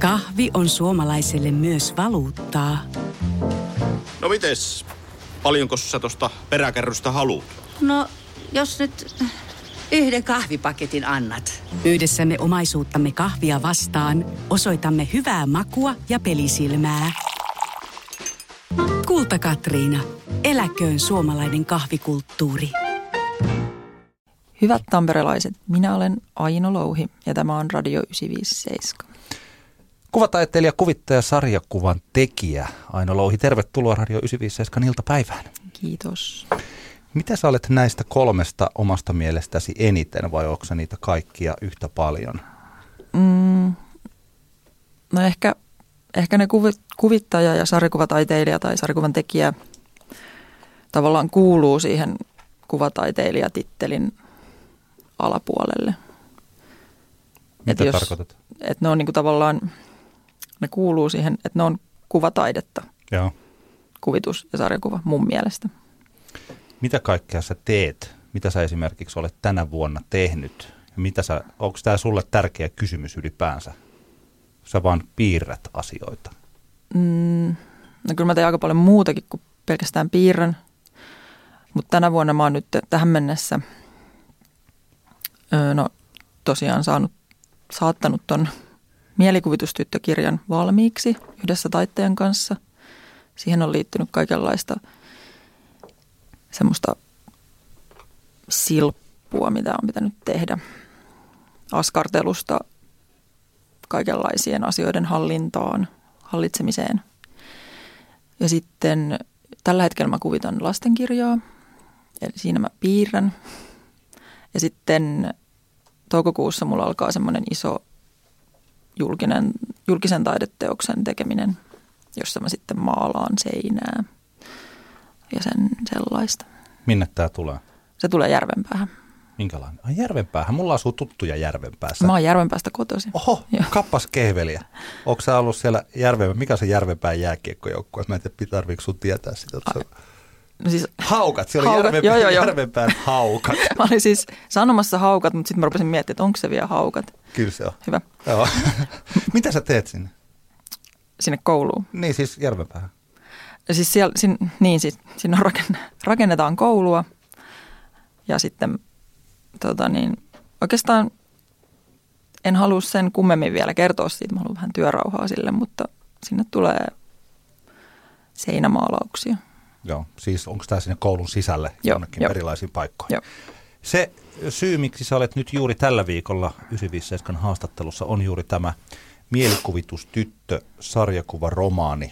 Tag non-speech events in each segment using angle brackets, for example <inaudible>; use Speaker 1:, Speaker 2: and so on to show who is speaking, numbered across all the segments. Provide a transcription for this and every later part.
Speaker 1: Kahvi on suomalaiselle myös valuuttaa.
Speaker 2: No mites? Paljonko sä tosta peräkärrystä haluat?
Speaker 3: No, jos nyt yhden kahvipaketin annat.
Speaker 1: Yhdessämme omaisuuttamme kahvia vastaan osoitamme hyvää makua ja pelisilmää. Kulta Katriina. Eläköön suomalainen kahvikulttuuri.
Speaker 4: Hyvät tamperelaiset, minä olen Aino Louhi ja tämä on Radio 957.
Speaker 5: Kuvataiteilija, kuvittaja, sarjakuvan tekijä Aino Louhi. Tervetuloa Radio 957 iltapäivään.
Speaker 4: Kiitos.
Speaker 5: Mitä sä olet näistä kolmesta omasta mielestäsi eniten vai onko niitä kaikkia yhtä paljon?
Speaker 4: Mm, no ehkä, ehkä ne kuvittaja ja sarjakuvataiteilija tai sarjakuvan tekijä tavallaan kuuluu siihen kuvataiteilijatittelin alapuolelle.
Speaker 5: Mitä jos, tarkoitat?
Speaker 4: Että ne on niin kuin tavallaan, ne kuuluu siihen, että ne on kuvataidetta.
Speaker 5: Joo.
Speaker 4: Kuvitus ja sarjakuva mun mielestä.
Speaker 5: Mitä kaikkea sä teet? Mitä sä esimerkiksi olet tänä vuonna tehnyt? Ja mitä sä, onko tämä sulle tärkeä kysymys ylipäänsä? Sä vaan piirrät asioita.
Speaker 4: Mm, no kyllä mä teen aika paljon muutakin kuin pelkästään piirrän. Mutta tänä vuonna mä oon nyt tähän mennessä öö, no, tosiaan saanut, saattanut ton mielikuvitustyttökirjan valmiiksi yhdessä taiteilijan kanssa. Siihen on liittynyt kaikenlaista – semmoista silppua, mitä on pitänyt tehdä askartelusta kaikenlaisien asioiden hallintaan, hallitsemiseen. Ja sitten tällä hetkellä mä kuvitan lastenkirjaa, eli siinä mä piirrän. Ja sitten toukokuussa mulla alkaa semmoinen iso julkinen, julkisen taideteoksen tekeminen, jossa mä sitten maalaan seinää – ja sen sellaista.
Speaker 5: Minne tämä tulee?
Speaker 4: Se tulee Järvenpäähän.
Speaker 5: Minkälainen? Ai Järvenpäähän. Mulla asuu tuttuja Järvenpäässä.
Speaker 4: Mä oon Järvenpäästä kotoisin.
Speaker 5: Oho, Joo. kappas kehveliä. Onko sä ollut siellä Järvenpää? Mikä se Järvenpään jääkiekkojoukkue? Mä en tiedä, tarviiko sun tietää sitä. Se...
Speaker 4: No siis,
Speaker 5: haukat, siellä oli haukat, Järvenpään, joo, joo, Järvenpään haukat. <laughs>
Speaker 4: mä olin siis sanomassa haukat, mutta sitten mä rupesin miettimään, että onko se vielä haukat.
Speaker 5: Kyllä se on.
Speaker 4: Hyvä.
Speaker 5: Joo. <laughs> Mitä sä teet sinne?
Speaker 4: Sinne kouluun.
Speaker 5: Niin siis Järvenpäähän.
Speaker 4: Siis siellä, sin, niin, siis, rakenn, rakennetaan koulua ja sitten tota niin, oikeastaan en halua sen kummemmin vielä kertoa siitä, mä haluan vähän työrauhaa sille, mutta sinne tulee seinämaalauksia.
Speaker 5: Joo, siis onko tämä sinne koulun sisälle Joo, jonnekin jo. erilaisiin paikkoihin?
Speaker 4: Joo.
Speaker 5: Se syy, miksi sä olet nyt juuri tällä viikolla 957 haastattelussa, on juuri tämä mielikuvitustyttö sarjakuva romaani,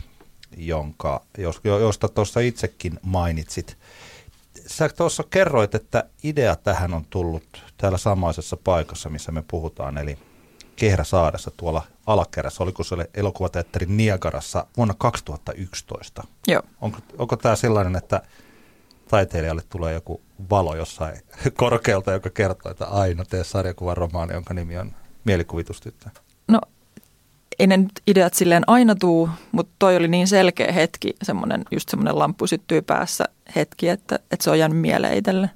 Speaker 5: jonka, josta tuossa itsekin mainitsit. Sä tuossa kerroit, että idea tähän on tullut täällä samaisessa paikassa, missä me puhutaan, eli Kehräsaadessa tuolla alakerrassa. Oliko se elokuvateatterin Niagarassa vuonna 2011?
Speaker 4: Joo.
Speaker 5: Onko, onko tämä sellainen, että taiteilijalle tulee joku valo jossain <laughs> korkealta, joka kertoo, että aina tee sarjakuvan romaani, jonka nimi on Mielikuvitustyttö?
Speaker 4: No ei ne nyt ideat silleen aina tuu, mutta toi oli niin selkeä hetki, semmoinen, just semmoinen lamppu syttyi päässä hetki, että, että se on jäänyt mieleen itselle.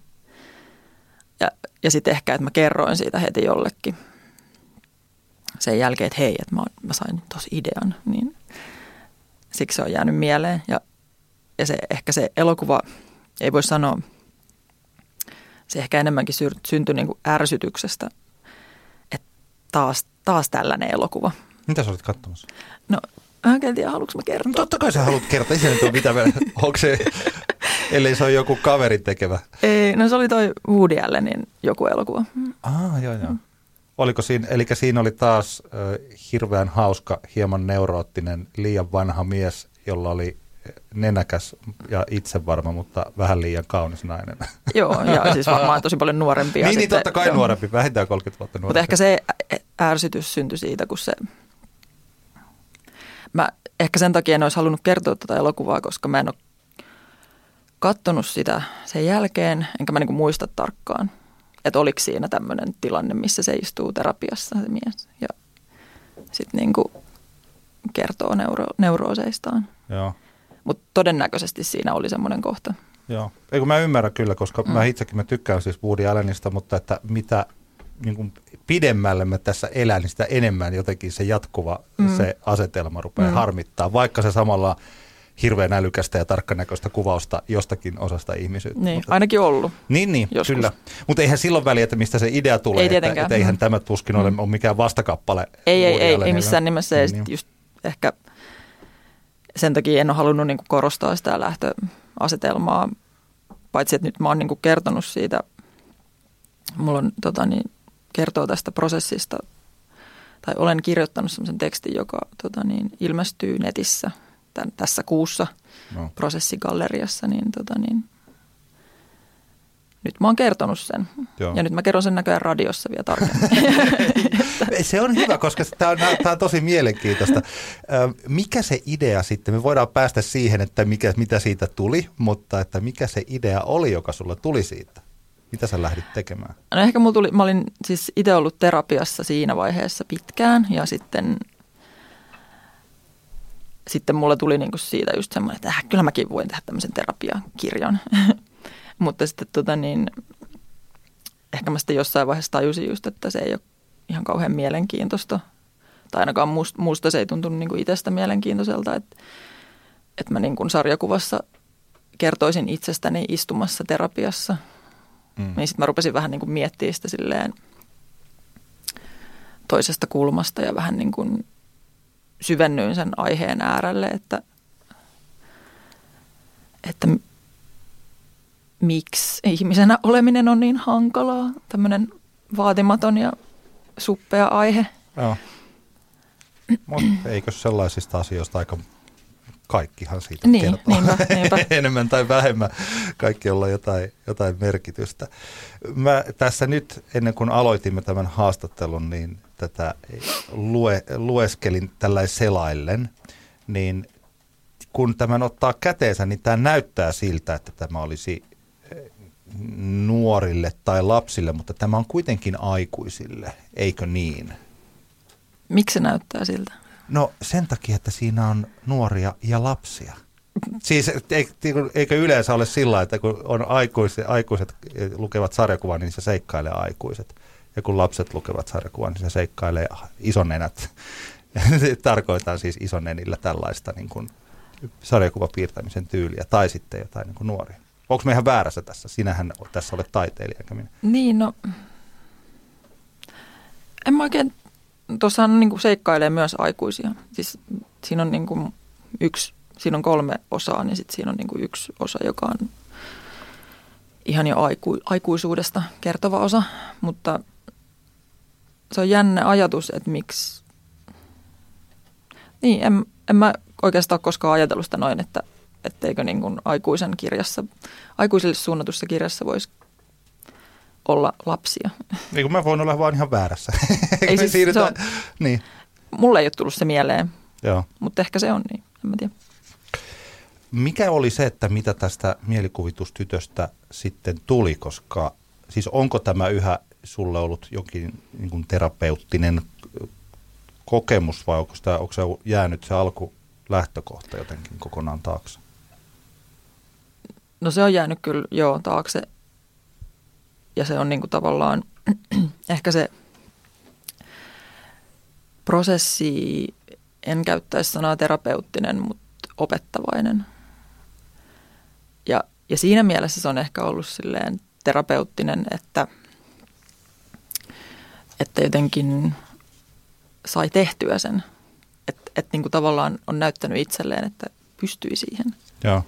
Speaker 4: Ja, ja sitten ehkä, että mä kerroin siitä heti jollekin sen jälkeen, että hei, että mä, mä sain tosi idean, niin siksi se on jäänyt mieleen. Ja, ja se, ehkä se elokuva, ei voi sanoa, se ehkä enemmänkin syntyi niin kuin ärsytyksestä, että taas, taas tällainen elokuva –
Speaker 5: mitä sä olit katsomassa?
Speaker 4: No, mä en tiedä, haluatko mä kertoa.
Speaker 5: No, totta kai sä haluat kertoa, ei se mitään, onko se, ellei se ole joku kaverin tekevä.
Speaker 4: Ei, no se oli toi Woody Allenin joku elokuva.
Speaker 5: Ah, joo, joo. Mm. Oliko siinä, eli siinä oli taas äh, hirveän hauska, hieman neuroottinen, liian vanha mies, jolla oli nenäkäs ja itsevarma, mutta vähän liian kaunis nainen. <laughs>
Speaker 4: Joo, ja siis varmaan tosi paljon nuorempia.
Speaker 5: niin, niin, totta kai joo. nuorempi, vähintään 30 vuotta nuorempi.
Speaker 4: Mutta ehkä se ärsytys syntyi siitä, kun se Mä ehkä sen takia en olisi halunnut kertoa tätä elokuvaa, koska mä en ole kattonut sitä sen jälkeen, enkä mä niinku muista tarkkaan, että oliko siinä tämmöinen tilanne, missä se istuu terapiassa se mies ja sitten niinku kertoo neuro, neurooseistaan.
Speaker 5: Joo.
Speaker 4: Mutta todennäköisesti siinä oli semmoinen kohta.
Speaker 5: Joo, eikö mä ymmärrän kyllä, koska mm. mä itsekin mä tykkään siis Woody Allenista, mutta että mitä niin kuin pidemmälle mä tässä elän, niin sitä enemmän jotenkin se jatkuva mm. se asetelma rupeaa mm. harmittaa, vaikka se samalla hirveän älykästä ja tarkkanäköistä kuvausta jostakin osasta ihmisyyttä.
Speaker 4: Niin,
Speaker 5: mutta,
Speaker 4: ainakin ollut.
Speaker 5: Niin, niin
Speaker 4: Joskus.
Speaker 5: kyllä. Mutta eihän silloin väliä, että mistä se idea tulee.
Speaker 4: Ei tietenkään.
Speaker 5: Että, että eihän
Speaker 4: Mm.
Speaker 5: tämä tuskin ole, ole mikään vastakappale.
Speaker 4: Ei, ei, ei, ei missään nimessä.
Speaker 5: Niin, niin.
Speaker 4: just ehkä sen takia en ole halunnut niinku korostaa sitä lähtöasetelmaa, paitsi että nyt mä oon niinku kertonut siitä, mulla on tota, niin, kertoo tästä prosessista, tai olen kirjoittanut sellaisen tekstin, joka tota, niin, ilmestyy netissä tämän, tässä kuussa
Speaker 5: No.
Speaker 4: prosessigalleriassa, niin, tota, niin nyt mä oon kertonut sen.
Speaker 5: Joo.
Speaker 4: Ja nyt mä kerron sen näköjään radiossa vielä tarkemmin. <laughs>
Speaker 5: Se on hyvä, koska tämä on, on tosi mielenkiintoista. Mikä se idea sitten, me voidaan päästä siihen, että mikä, mitä siitä tuli, mutta että mikä se idea oli, joka sulla tuli siitä? Mitä sä lähdit tekemään?
Speaker 4: No ehkä mulla tuli, mä olin siis itse ollut terapiassa siinä vaiheessa pitkään ja sitten, sitten mulle tuli niinku siitä just semmoinen, että äh, kyllä mäkin voin tehdä tämmöisen terapiakirjan. <laughs> Mutta sitten tota niin, ehkä mä sitten jossain vaiheessa tajusin just, että se ei ole ihan kauhean mielenkiintoista. Tai ainakaan musta, musta se ei tuntunut niinku itsestä mielenkiintoiselta, että, että mä niin kuin sarjakuvassa kertoisin itsestäni istumassa terapiassa –
Speaker 5: Mm.
Speaker 4: niin sitten mä rupesin vähän niin kuin miettimään sitä silleen toisesta kulmasta ja vähän niin kuin syvennyin sen aiheen äärelle, että, että miksi ihmisenä oleminen on niin hankalaa, tämmöinen vaatimaton ja suppea aihe.
Speaker 5: Joo. Mutta eikö sellaisista asioista aika kaikkihan siitä
Speaker 4: Niin,
Speaker 5: kertoo.
Speaker 4: niinpä, <laughs> niinpä.
Speaker 5: Enemmän tai vähemmän kaikki olla jotain, jotain merkitystä. Mä tässä nyt ennen kuin aloitimme tämän haastattelun, niin tätä lue, lueskelin tällä selaillen, niin kun tämän ottaa käteensä, niin tämä näyttää siltä, että tämä olisi eh, nuorille tai lapsille, mutta tämä on kuitenkin aikuisille, eikö niin?
Speaker 4: Miksi se näyttää siltä?
Speaker 5: No sen takia, että siinä on nuoria ja lapsia. <laughs> Siis eikö, eikö yleensä ole sillä, että kun on aikuiset, aikuiset lukevat sarjakuvan, niin se seikkailee aikuiset. Ja kun lapset lukevat sarjakuvan, niin se seikkailee isonenät. Tarkoitan siis isonenillä tällaista niin kuin sarjakuvapiirtämisen tyyliä tai sitten jotain niin kuin nuoria. Onko me ihan väärässä tässä? Sinähän tässä olet taiteilija, eikä minä.
Speaker 4: Niin, no en mä oikein, tuossahan niin seikkailee myös aikuisia. Siis siinä on niin kuin yksi, siinä on kolme osaa, niin sitten siinä on niin kuin yksi osa, joka on ihan jo aiku, aikuisuudesta kertova osa, mutta se on jännä ajatus, että miksi, niin en, en mä oikeastaan ole koskaan ajatellut sitä noin, että etteikö niin kuin aikuisen kirjassa, aikuisille suunnatussa kirjassa voisi olla lapsia.
Speaker 5: Niin kuin mä voin olla vaan ihan väärässä. <laughs>
Speaker 4: Ei siis,
Speaker 5: Siirrytään-
Speaker 4: se on-
Speaker 5: Niin,
Speaker 4: Mulle ei ole tullut se mieleen,
Speaker 5: joo.
Speaker 4: mutta ehkä se on niin, en mä tiedä.
Speaker 5: Mikä oli se, että mitä tästä mielikuvitustytöstä sitten tuli, koska siis onko tämä yhä sulle ollut jokin niin kuin terapeuttinen kokemus vai onko, sitä, onko se jäänyt se alku lähtökohta jotenkin kokonaan taakse?
Speaker 4: No se on jäänyt kyllä joo taakse ja se on niin kuin tavallaan <clears throat> ehkä se prosessi, en käyttäisi sanaa terapeuttinen, mutta opettavainen. Ja, ja siinä mielessä se on ehkä ollut silleen terapeuttinen, että, että jotenkin sai tehtyä sen. Että et niin kuin tavallaan on näyttänyt itselleen, että pystyi siihen.
Speaker 5: Joo.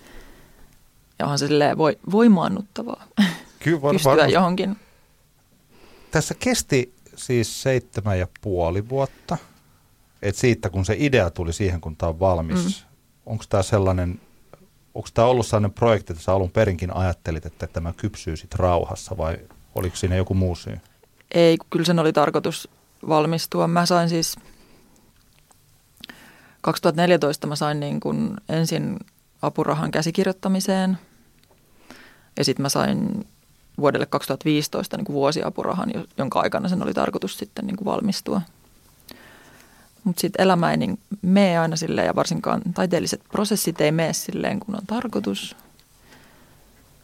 Speaker 4: Ja onhan se voi, voimaannuttavaa <laughs>
Speaker 5: Kyllä var,
Speaker 4: pystyä
Speaker 5: varmasti.
Speaker 4: johonkin.
Speaker 5: Tässä kesti siis seitsemän ja puoli vuotta. Et siitä, kun se idea tuli siihen, kun tämä on valmis. Mm. Onko tämä sellainen, onko tämä ollut sellainen projekti, että sä alun perinkin ajattelit, että tämä kypsyy sit rauhassa vai oliko siinä joku muu syy?
Speaker 4: Ei, kyllä sen oli tarkoitus valmistua. Mä sain siis 2014 mä sain niin kuin ensin apurahan käsikirjoittamiseen ja sitten mä sain vuodelle 2015 niin kuin vuosiapurahan, jo- jonka aikana sen oli tarkoitus sitten niin kuin valmistua. Mutta sitten elämä ei niin mene aina silleen ja varsinkaan taiteelliset prosessit ei mene silleen kun on tarkoitus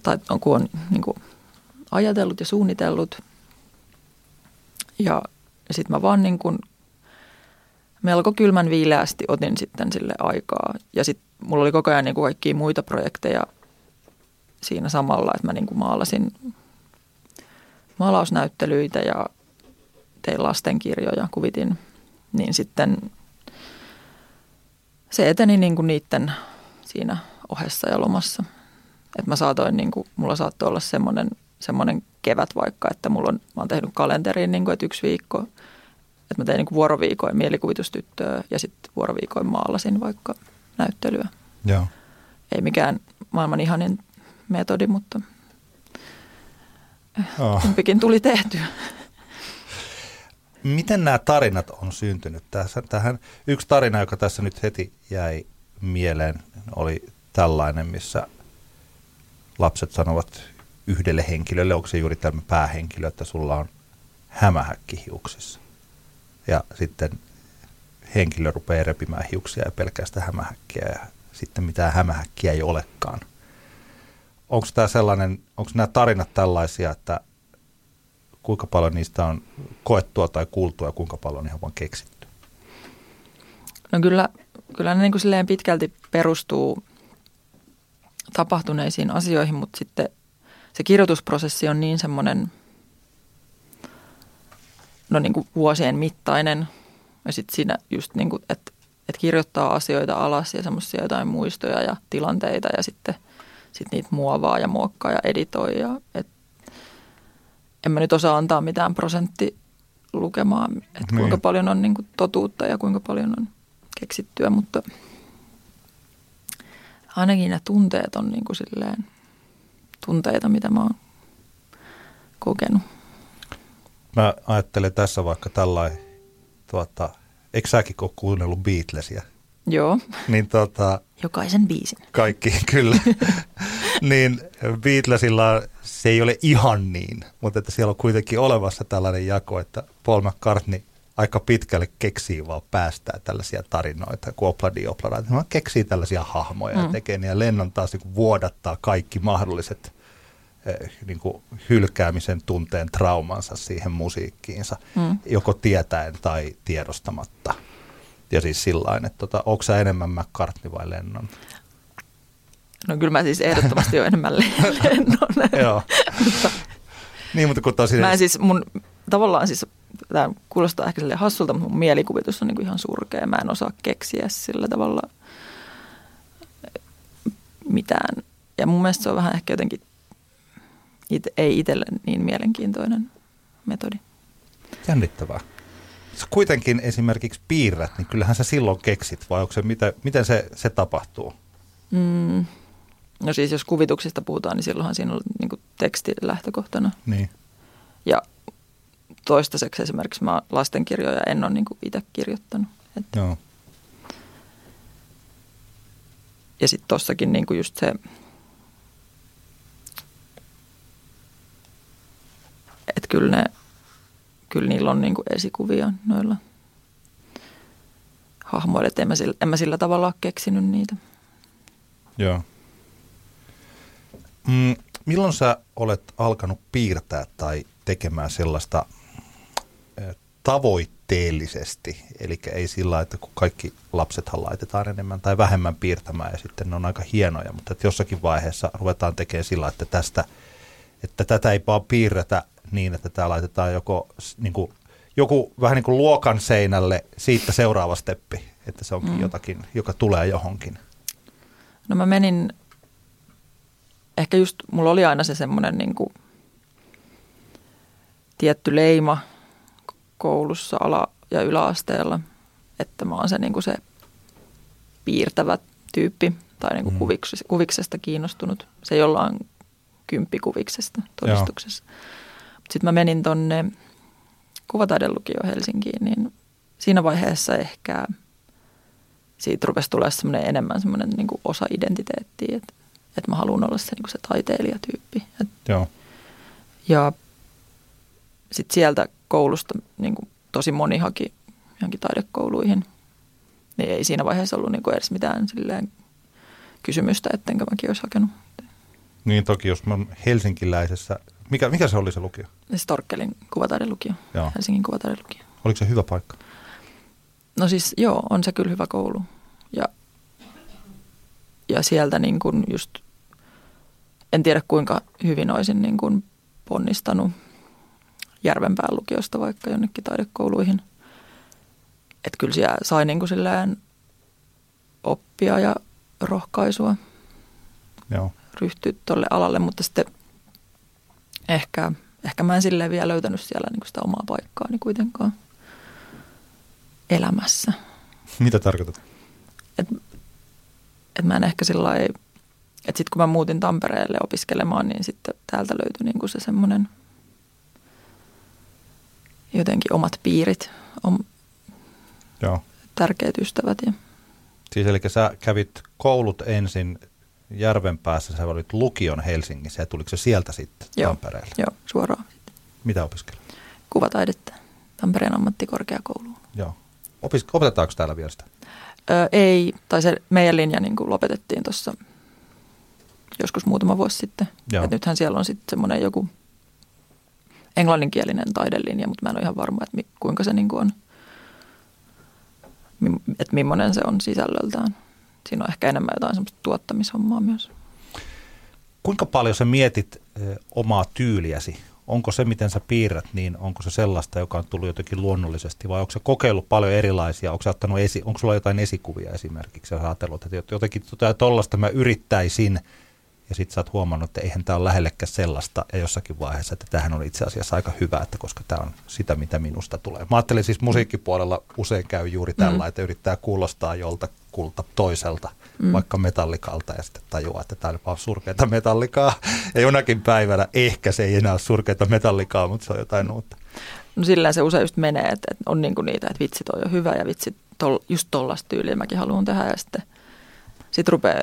Speaker 4: tai on, kun on niin kuin ajatellut ja suunnitellut. Ja sitten mä vaan niin kuin melko kylmän viileästi otin sitten sille aikaa. Ja sitten mulla oli koko ajan niin kuin kaikkia muita projekteja siinä samalla, että mä niin kuin maalasin maalausnäyttelyitä ja tein lastenkirjoja, kuvitin. Niin sitten se eteni niin kuin niiden siinä ohessa ja lomassa. Että mä saatoin, niin kuin, mulla saattoi olla semmoinen, semmoinen kevät vaikka, että mulla on, mä oon tehnyt kalenteriin, niin kuin, että yksi viikko, että mä tein niin vuoroviikoin mielikuvitustyttöä ja sitten vuoroviikoin maalasin vaikka näyttelyä.
Speaker 5: Joo.
Speaker 4: Ei mikään maailman ihanin metodi, mutta
Speaker 5: Oh.
Speaker 4: kumpikin tuli tehtyä.
Speaker 5: Miten nämä tarinat on syntynyt? Tässä, tähän, yksi tarina, joka tässä nyt heti jäi mieleen, oli tällainen, missä lapset sanovat yhdelle henkilölle, onko se juuri tämä päähenkilö, että sulla on hämähäkki hiuksissa. Ja sitten henkilö rupeaa repimään hiuksia ja pelkää sitä hämähäkkiä ja sitten mitään hämähäkkiä ei olekaan. Onko tämä sellainen, onko nämä tarinat tällaisia, että kuinka paljon niistä on koettua tai kuultua ja kuinka paljon on ihan vaan keksitty?
Speaker 4: No kyllä, kyllä ne niin kuin silleen pitkälti perustuu tapahtuneisiin asioihin, mutta sitten se kirjoitusprosessi on niin semmoinen no niin kuin vuosien mittainen. Ja sitten siinä just niin kuin, että, että kirjoittaa asioita alas ja semmoisia jotain muistoja ja tilanteita ja sitten sit niitä muovaa ja muokkaa ja editoi. Ja, et, en mä nyt osaa antaa mitään prosenttilukemaa, että
Speaker 5: Niin.
Speaker 4: kuinka paljon on niin kuin totuutta ja kuinka paljon on keksittyä, mutta ainakin ne tunteet on niin kuin silleen tunteita, mitä mä oon kokenut.
Speaker 5: Mä ajattelen tässä vaikka tällainen, tuota, eikö säkin ole kuunnellut Beatlesia?
Speaker 4: Joo,
Speaker 5: Niin tota,
Speaker 4: jokaisen biisin.
Speaker 5: kaikki, <laughs> kyllä. niin Beatlesilla se ei ole ihan niin, mutta että siellä on kuitenkin olemassa tällainen jako, että Paul McCartney aika pitkälle keksii vaan päästää tällaisia tarinoita, kuin Opladi Opladi. Hän keksii tällaisia hahmoja mm. ja tekee niin, ja Lennon taas niin kuin vuodattaa kaikki mahdolliset eh, niin kuin hylkäämisen tunteen traumansa siihen musiikkiinsa, mm. joko tietäen tai tiedostamatta. Ja siis sillä että tota, onko sä enemmän McCartney vai Lennon?
Speaker 4: No kyllä mä siis ehdottomasti jo enemmän lennon. <laughs>
Speaker 5: Joo. niin, mutta kun tosiaan...
Speaker 4: Mä siis mun, tavallaan siis, tämä kuulostaa ehkä sille hassulta, mutta mun mielikuvitus on niin kuin ihan surkea. Mä en osaa keksiä sillä tavalla mitään. Ja mun mielestä se on vähän ehkä jotenkin, it, ei itselle niin mielenkiintoinen metodi.
Speaker 5: Jännittävää. Sä kuitenkin esimerkiksi piirrät, niin kyllähän sä silloin keksit, vai onko se, mitä, miten se, se tapahtuu?
Speaker 4: Mm. No siis jos kuvituksista puhutaan, niin silloinhan siinä on niin teksti lähtökohtana.
Speaker 5: Niin.
Speaker 4: Ja toistaiseksi esimerkiksi mä lastenkirjoja en ole niin itse kirjoittanut. Et,
Speaker 5: Joo.
Speaker 4: ja sitten tossakin niin just se, että kyllä, ne, kyllä niillä on niin esikuvia noilla hahmoilla, että en mä, sillä, en mä sillä tavalla ole keksinyt niitä.
Speaker 5: Joo. Mm, milloin sä olet alkanut piirtää tai tekemään sellaista tavoitteellisesti, eli ei sillä että kun kaikki lapsethan laitetaan enemmän tai vähemmän piirtämään ja sitten ne on aika hienoja, mutta että jossakin vaiheessa ruvetaan tekemään sillä että tästä, että tätä ei vaan piirretä niin, että tämä laitetaan joko niin kuin, joku vähän niin kuin luokan seinälle, siitä seuraava steppi, että se onkin mm. jotakin, joka tulee johonkin.
Speaker 4: No mä menin, ehkä just mulla oli aina se semmoinen niin kuin tietty leima koulussa ala- ja yläasteella, että mä oon se, niin kuin se piirtävä tyyppi tai niin kuin
Speaker 5: Mm.
Speaker 4: kuviksesta, kuviksesta kiinnostunut. Se jollain kymppikuviksesta todistuksessa. Sitten mä menin tonne kuvataidelukioon Helsinkiin, niin siinä vaiheessa ehkä siitä rupesi tulemaan semmoinen enemmän semmoinen niin kuin osa identiteettiä, että, että mä haluan olla se, niin kuin se taiteilijatyyppi. Et,
Speaker 5: Joo.
Speaker 4: ja sitten sieltä koulusta niin kuin tosi moni haki johonkin taidekouluihin. Niin ei siinä vaiheessa ollut niin kuin edes mitään silleen kysymystä, ettenkö mäkin olisi hakenut.
Speaker 5: Niin toki, jos mä helsinkiläisessä Mikä, mikä se oli se lukio?
Speaker 4: Storkkelin kuvataidelukio,
Speaker 5: Joo.
Speaker 4: Helsingin kuvataidelukio.
Speaker 5: Oliko se hyvä paikka?
Speaker 4: No siis joo, on se kyllä hyvä koulu. Ja, ja sieltä niin kuin just, en tiedä kuinka hyvin olisin niin kuin ponnistanut Järvenpään lukiosta vaikka jonnekin taidekouluihin. Että kyllä siellä sai niin kuin silleen oppia ja rohkaisua
Speaker 5: Joo.
Speaker 4: ryhtyä tuolle alalle, mutta sitten ehkä, ehkä mä en silleen vielä löytänyt siellä niin kuin sitä omaa paikkaani kuitenkaan elämässä.
Speaker 5: Mitä tarkoitat?
Speaker 4: Et, et mä en ehkä sillä että sitten kun mä muutin Tampereelle opiskelemaan, niin sitten täältä löytyi niinku se semmoinen jotenkin omat piirit, om,
Speaker 5: Joo.
Speaker 4: tärkeät ystävät. Ja,
Speaker 5: Siis eli sä kävit koulut ensin Järvenpäässä, sä olit lukion Helsingissä ja tuliko se sieltä sitten
Speaker 4: Joo.
Speaker 5: Tampereelle?
Speaker 4: joo, suoraan.
Speaker 5: Mitä opiskelit?
Speaker 4: Kuvataidetta Tampereen ammattikorkeakouluun.
Speaker 5: Joo. Opis- opetetaanko täällä vielä sitä?
Speaker 4: Ö, ei, tai se meidän linja niin kuin lopetettiin tuossa joskus muutama vuosi sitten.
Speaker 5: Joo.
Speaker 4: Et nythän siellä on sitten semmoinen joku englanninkielinen taidelinja, mutta mä en ole ihan varma, että kuinka se niin on, että millainen se on sisällöltään. Siinä on ehkä enemmän jotain semmoista tuottamishommaa myös.
Speaker 5: Kuinka paljon sä mietit ö, omaa tyyliäsi? Onko se, miten sä piirrät, niin onko se sellaista, joka on tullut jotenkin luonnollisesti vai onko sä kokeillut paljon erilaisia? Onko, ottanut esi- onko sulla jotain esikuvia esimerkiksi? Sä ajatellut, että jotenkin tuollaista mä yrittäisin ja sitten sä oot huomannut, että eihän tämä ole lähellekään sellaista ja jossakin vaiheessa, että tämähän on itse asiassa aika hyvä, että koska tämä on sitä, mitä minusta tulee. Mä ajattelin siis musiikkipuolella usein käy juuri tällä, mm. että yrittää kuulostaa jolta kulta toiselta, mm. vaikka metallikalta ja sitten tajuaa, että tämä on vaan surkeita metallikaa. <laughs> Ja jonakin päivänä ehkä se ei enää ole surkeita metallikaa, mutta se on jotain uutta.
Speaker 4: No silleen se usein just menee, että, on niin kuin niitä, että vitsi toi on hyvä ja vitsi tol, just tollaista tyyliä mäkin haluan tehdä ja sitten sit rupeaa,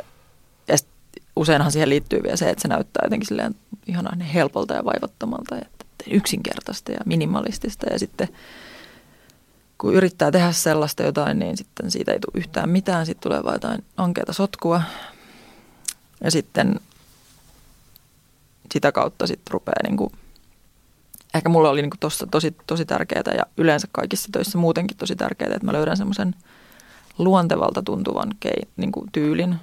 Speaker 4: useinhan siihen liittyy vielä se, että se näyttää jotenkin silleen ihanan helpolta ja vaivattomalta ja yksinkertaista ja minimalistista. Ja sitten kun yrittää tehdä sellaista jotain, niin sitten siitä ei tule yhtään mitään, sitten tulee vain jotain ankeata sotkua. Ja sitten sitä kautta sitten rupeaa niin kuin ehkä mulla oli niinku tossa tosi, tosi tärkeää ja yleensä kaikissa töissä muutenkin tosi tärkeää, että mä löydän semmoisen luontevalta tuntuvan kei, niinku tyylin.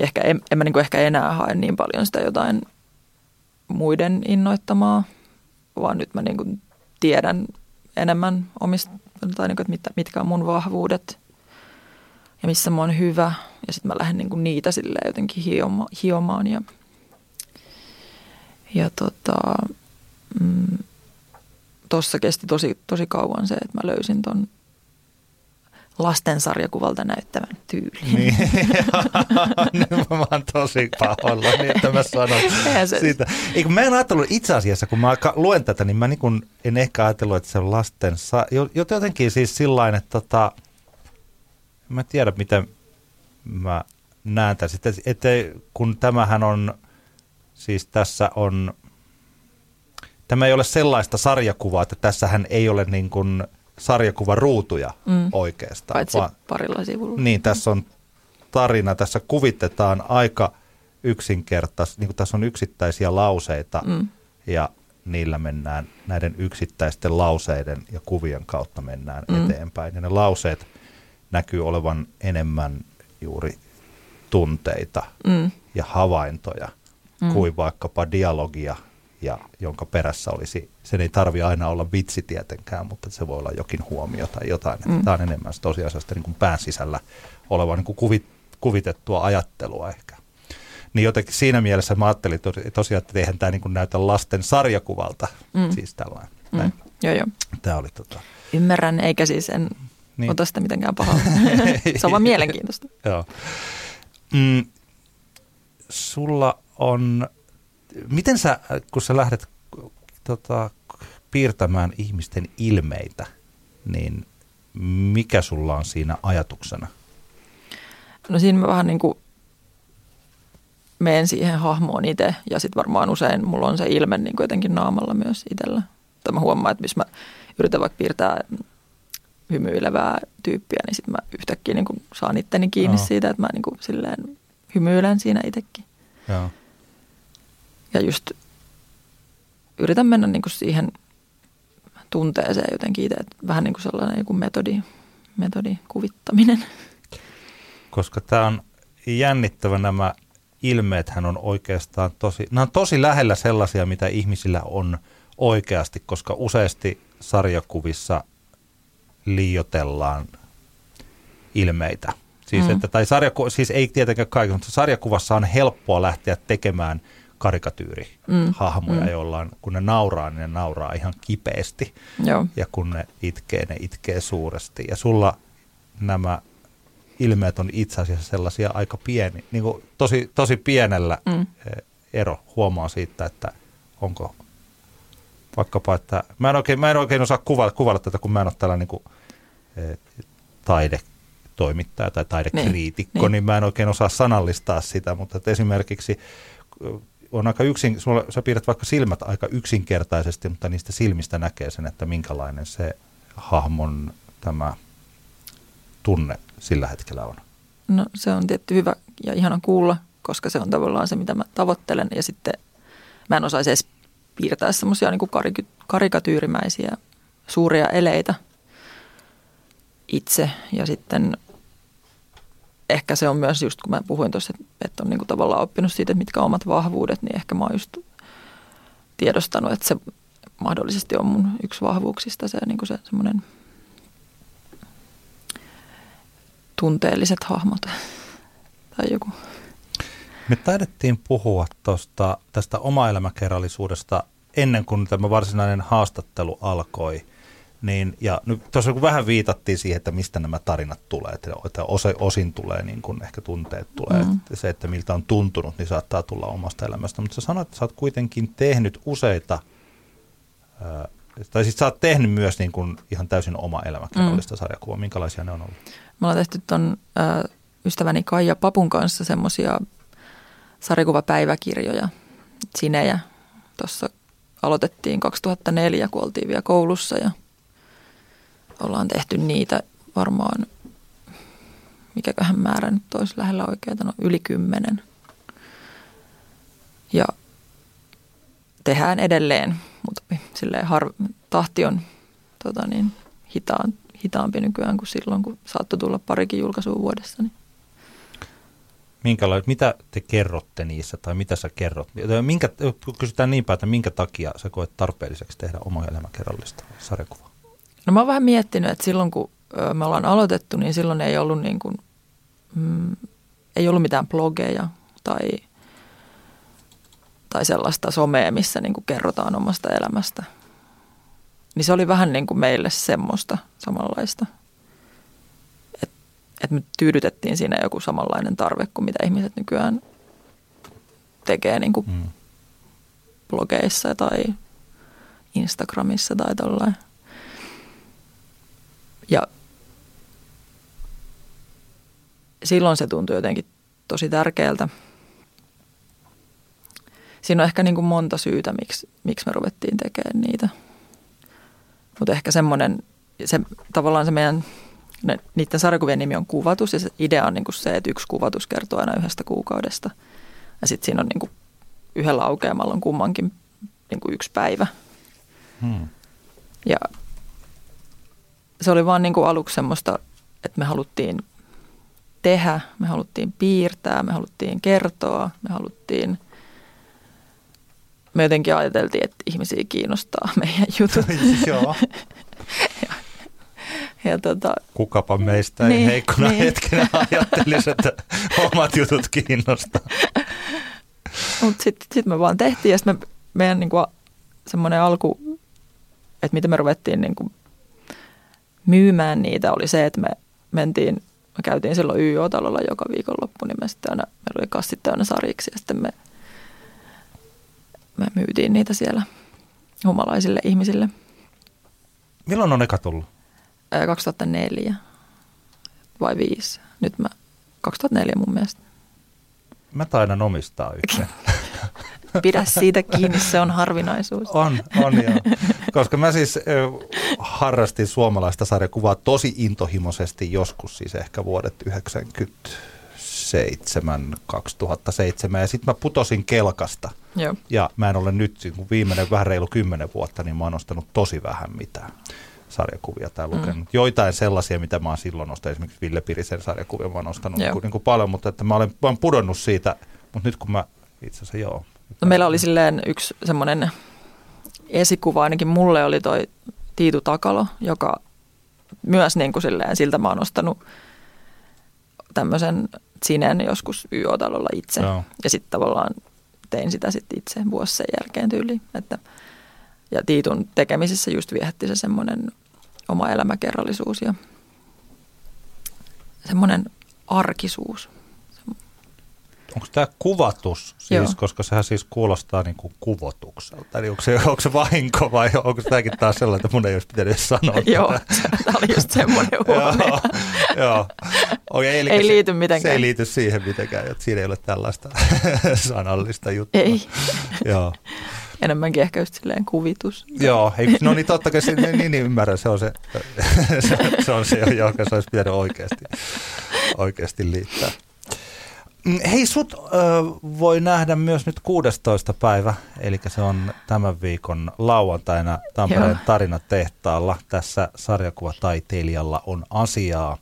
Speaker 4: Ja ehkä en, en mä niinku ehkä enää hae niin paljon sitä jotain muiden innoittamaa, vaan nyt mä niinku tiedän enemmän omista, tai niinku, että mit, mitkä on mun vahvuudet ja missä mä oon hyvä. Ja sitten mä lähden niinku niitä silleen jotenkin hioma, hiomaan ja, ja tota, mm, tuossa kesti tosi, tosi kauan se, että mä löysin ton lastensarjakuvalta näyttävän tyylin.
Speaker 5: Niin, <laughs> nyt mä oon tosi pahoillani, että mä sanon
Speaker 4: se-
Speaker 5: siitä. Eikö mä en ajatellut itse asiassa, kun mä luen tätä, niin mä niin kun en ehkä ajatellut, että se on lasten, jotenkin siis sillain, että tota, en mä tiedä miten mä näen tässä, että, että kun tämähän on, siis tässä on, tämä ei ole sellaista sarjakuvaa, että tässähän ei ole niin kuin sarjakuvaruutuja mm. oikeastaan.
Speaker 4: Paitsi
Speaker 5: vaan-
Speaker 4: parilla sivulla.
Speaker 5: niin, tässä on tarina, tässä kuvitetaan aika yksinkertaisesti, niin kuin tässä on yksittäisiä lauseita mm. ja niillä mennään, näiden yksittäisten lauseiden ja kuvien kautta mennään mm. eteenpäin. Ja ne lauseet näkyy olevan enemmän juuri tunteita mm. ja havaintoja mm. kuin vaikkapa dialogia, ja jonka perässä olisi, sen ei tarvi aina olla vitsi tietenkään, mutta se voi olla jokin huomio tai jotain. Mm. Tämä on enemmän tosiasiassa niin kuin pään sisällä oleva niin kuin kuvit, kuvitettua ajattelua ehkä. Niin jotenkin siinä mielessä mä ajattelin tos- tosiaan, että eihän tämä niin kuin näytä lasten sarjakuvalta, mm. siis tällainen.
Speaker 4: Mm. Joo, joo.
Speaker 5: Tämä oli tota,
Speaker 4: Ymmärrän, eikä siis en
Speaker 5: Niin.
Speaker 4: niin. ota sitä mitenkään pahaa. <laughs> se on vaan mielenkiintoista.
Speaker 5: Joo. Mm, sulla on, miten sä, kun sä lähdet tota, piirtämään ihmisten ilmeitä, niin mikä sulla on siinä ajatuksena?
Speaker 4: No siinä mä vähän niin kuin menen siihen hahmoon itse ja sitten varmaan usein mulla on se ilme niin kuin jotenkin naamalla myös itsellä. Tai mä huomaan, että jos mä yritän vaikka piirtää hymyilevää tyyppiä, niin sitten mä yhtäkkiä niin kuin saan itteni kiinni
Speaker 5: Joo.
Speaker 4: siitä, että mä niin kuin silleen hymyilen siinä itsekin.
Speaker 5: Joo.
Speaker 4: Ja just yritän mennä niin kuin siihen tunteeseen jotenkin itse, että vähän niin kuin sellainen joku metodi, metodi kuvittaminen.
Speaker 5: Koska tämä on jännittävä nämä ilmeethän on oikeastaan tosi, nämä on tosi lähellä sellaisia, mitä ihmisillä on oikeasti, koska useasti sarjakuvissa liiotellaan ilmeitä. Siis, mm. että, tai sarjaku, siis ei tietenkään kaikki, mutta sarjakuvassa on helppoa lähteä tekemään karikatyyri mm. hahmoja, mm. joilla on, kun ne nauraa, niin ne nauraa ihan kipeästi. Joo. Ja kun ne itkee, ne itkee suuresti. Ja sulla nämä ilmeet on itse asiassa sellaisia aika pieni, niin kuin tosi, tosi pienellä mm. Eh, ero huomaa siitä, että onko vaikkapa, että mä en oikein, mä en oikein osaa kuvailla, kuvailla tätä, kun mä en ole tällainen niin kuin, eh, taidetoimittaja tai taidekriitikko, niin, niin. niin mä en oikein osaa sanallistaa sitä, mutta että esimerkiksi eh, on aika yksin, sulla, sä piirrät vaikka silmät aika yksinkertaisesti, mutta niistä silmistä näkee sen, että minkälainen se hahmon tämä tunne sillä hetkellä on?
Speaker 4: No se on tietty hyvä ja ihana kuulla, koska se on tavallaan se, mitä mä tavoittelen. Ja sitten mä en osaisi edes piirtää semmoisia niin karik- karikatyyrimäisiä suuria eleitä itse. Ja sitten ehkä se on myös just, kun mä puhuin tuossa, että on niin kuin tavallaan oppinut siitä, mitkä on omat vahvuudet, niin ehkä mä oon just tiedostanut, että se mahdollisesti on mun yksi vahvuuksista se, niin kuin se semmoinen – tunteelliset hahmot <laughs> tai joku.
Speaker 5: Me taidettiin puhua tosta, tästä omaelämäkerrallisuudesta ennen kuin tämä varsinainen haastattelu alkoi. Niin, ja nyt tuossa kun vähän viitattiin siihen, että mistä nämä tarinat tulee, että, osin tulee niin kuin ehkä tunteet tulee, mm-hmm. että se, että miltä on tuntunut, niin saattaa tulla omasta elämästä. Mutta sä sanoit, että sä oot kuitenkin tehnyt useita, tai siis sä oot tehnyt myös niin kuin ihan täysin oma elämäkerrallista mm. sarjakuvaa. Minkälaisia ne on ollut?
Speaker 4: Me ollaan tehty ton ö, ystäväni Kaija Papun kanssa semmoisia sarjakuvapäiväkirjoja, sinejä. Tuossa aloitettiin 2004, kun oltiin vielä koulussa ja ollaan tehty niitä varmaan, mikäköhän määrä nyt olisi lähellä oikeaa, no yli kymmenen. Ja tehdään edelleen, mutta silleen har, tahti on tota niin, hitaan, hitaampi nykyään kuin silloin, kun saattoi tulla parikin julkaisua vuodessa. Niin.
Speaker 5: Mitä te kerrotte niissä tai mitä sä kerrot? Minkä, kysytään niin päin, että minkä takia sä koet tarpeelliseksi tehdä oma elämäkerrallista sarjakuvaa?
Speaker 4: No mä oon vähän miettinyt, että silloin kun me ollaan aloitettu, niin silloin ei ollut, niin kuin, mm, ei ollut mitään blogeja tai, tai sellaista somea, missä niin kuin kerrotaan omasta elämästä – niin se oli vähän niin kuin meille semmoista samanlaista. Että et me tyydytettiin siinä joku samanlainen tarve kuin mitä ihmiset nykyään tekee niin kuin mm. blogeissa tai Instagramissa tai tollain. Ja silloin se tuntui jotenkin tosi tärkeältä. Siinä on ehkä niin kuin monta syytä, miksi, miksi me ruvettiin tekemään niitä – mutta ehkä semmoinen, se, tavallaan se meidän, ne, niiden sarjakuvien nimi on kuvatus ja se idea on niinku se, että yksi kuvatus kertoo aina yhdestä kuukaudesta. Ja sitten siinä on niinku yhdellä aukeamalla on kummankin niinku yksi päivä. Hmm. Ja se oli vaan niinku aluksi semmoista, että me haluttiin tehdä, me haluttiin piirtää, me haluttiin kertoa, me haluttiin – me jotenkin ajateltiin, että ihmisiä kiinnostaa <laughs> meidän jutut. <laughs>
Speaker 5: Joo.
Speaker 4: ja, ja tota,
Speaker 5: Kukapa meistä ei niin, heikkona niin. hetkenä <laughs> ajattelisi, että omat jutut kiinnostaa.
Speaker 4: Mutta sitten sit me vaan tehtiin ja sitten me, meidän niinku, semmoinen alku, että miten me ruvettiin niinku, myymään niitä, oli se, että me mentiin, me käytiin silloin YO-talolla joka viikonloppu, niin me sitten aina, meillä oli kassit täynnä sarjiksi ja sitten me me myytiin niitä siellä humalaisille ihmisille.
Speaker 5: Milloin on eka tullut?
Speaker 4: 2004 vai 5. Nyt mä, 2004 mun mielestä.
Speaker 5: Mä taidan omistaa yhden. <laughs>
Speaker 4: Pidä siitä kiinni, se on harvinaisuus.
Speaker 5: On, on joo. Koska mä siis harrastin suomalaista sarjakuvaa tosi intohimoisesti joskus, siis ehkä vuodet 97, 2007. Ja sitten mä putosin kelkasta –
Speaker 4: Joo.
Speaker 5: Ja mä en ole nyt, kun viimeinen vähän reilu kymmenen vuotta, niin mä oon ostanut tosi vähän mitään sarjakuvia tai lukenut. Mm. Joitain sellaisia, mitä mä oon silloin ostanut, esimerkiksi Ville Pirisen sarjakuvia mä oon ostanut niin kuin, niin kuin paljon, mutta että mä olen, mä olen pudonnut siitä, mutta nyt kun mä itse asiassa joo.
Speaker 4: No meillä oli silleen yksi semmoinen esikuva, ainakin mulle oli toi Tiitu Takalo, joka myös niin kuin silleen, siltä mä oon ostanut tämmöisen Sinen joskus YO-talolla itse. Joo. Ja sitten tavallaan tein sitä sitten itse vuosi sen jälkeen tyyliin. Että, ja Tiitun tekemisessä just viehätti se semmoinen oma elämäkerrallisuus ja semmoinen arkisuus.
Speaker 5: Onko tämä kuvatus, siis, Joo. koska sehän siis kuulostaa niin kuin kuvotukselta. Eli onko se, onko se vahinko vai onko tämäkin taas sellainen, että mun ei olisi pitänyt sanoa
Speaker 4: Joo, tämä oli just semmoinen <laughs> huomio. <laughs>
Speaker 5: Joo, okay,
Speaker 4: eli ei se, liity mitenkään.
Speaker 5: Se ei liity siihen mitenkään, että siinä ei ole tällaista <laughs> sanallista juttua.
Speaker 4: Ei. Joo. Enemmänkin ehkä just silleen kuvitus.
Speaker 5: Joo, ei, no niin totta kai se, niin, niin, ymmärrän, se on se, se, se, on se joka se olisi pitänyt oikeasti, oikeasti liittää. Mm, hei, sut ö, voi nähdä myös nyt 16. päivä, eli se on tämän viikon lauantaina Tampereen tarinatehtaalla. Tässä sarjakuvataiteilijalla on asiaa.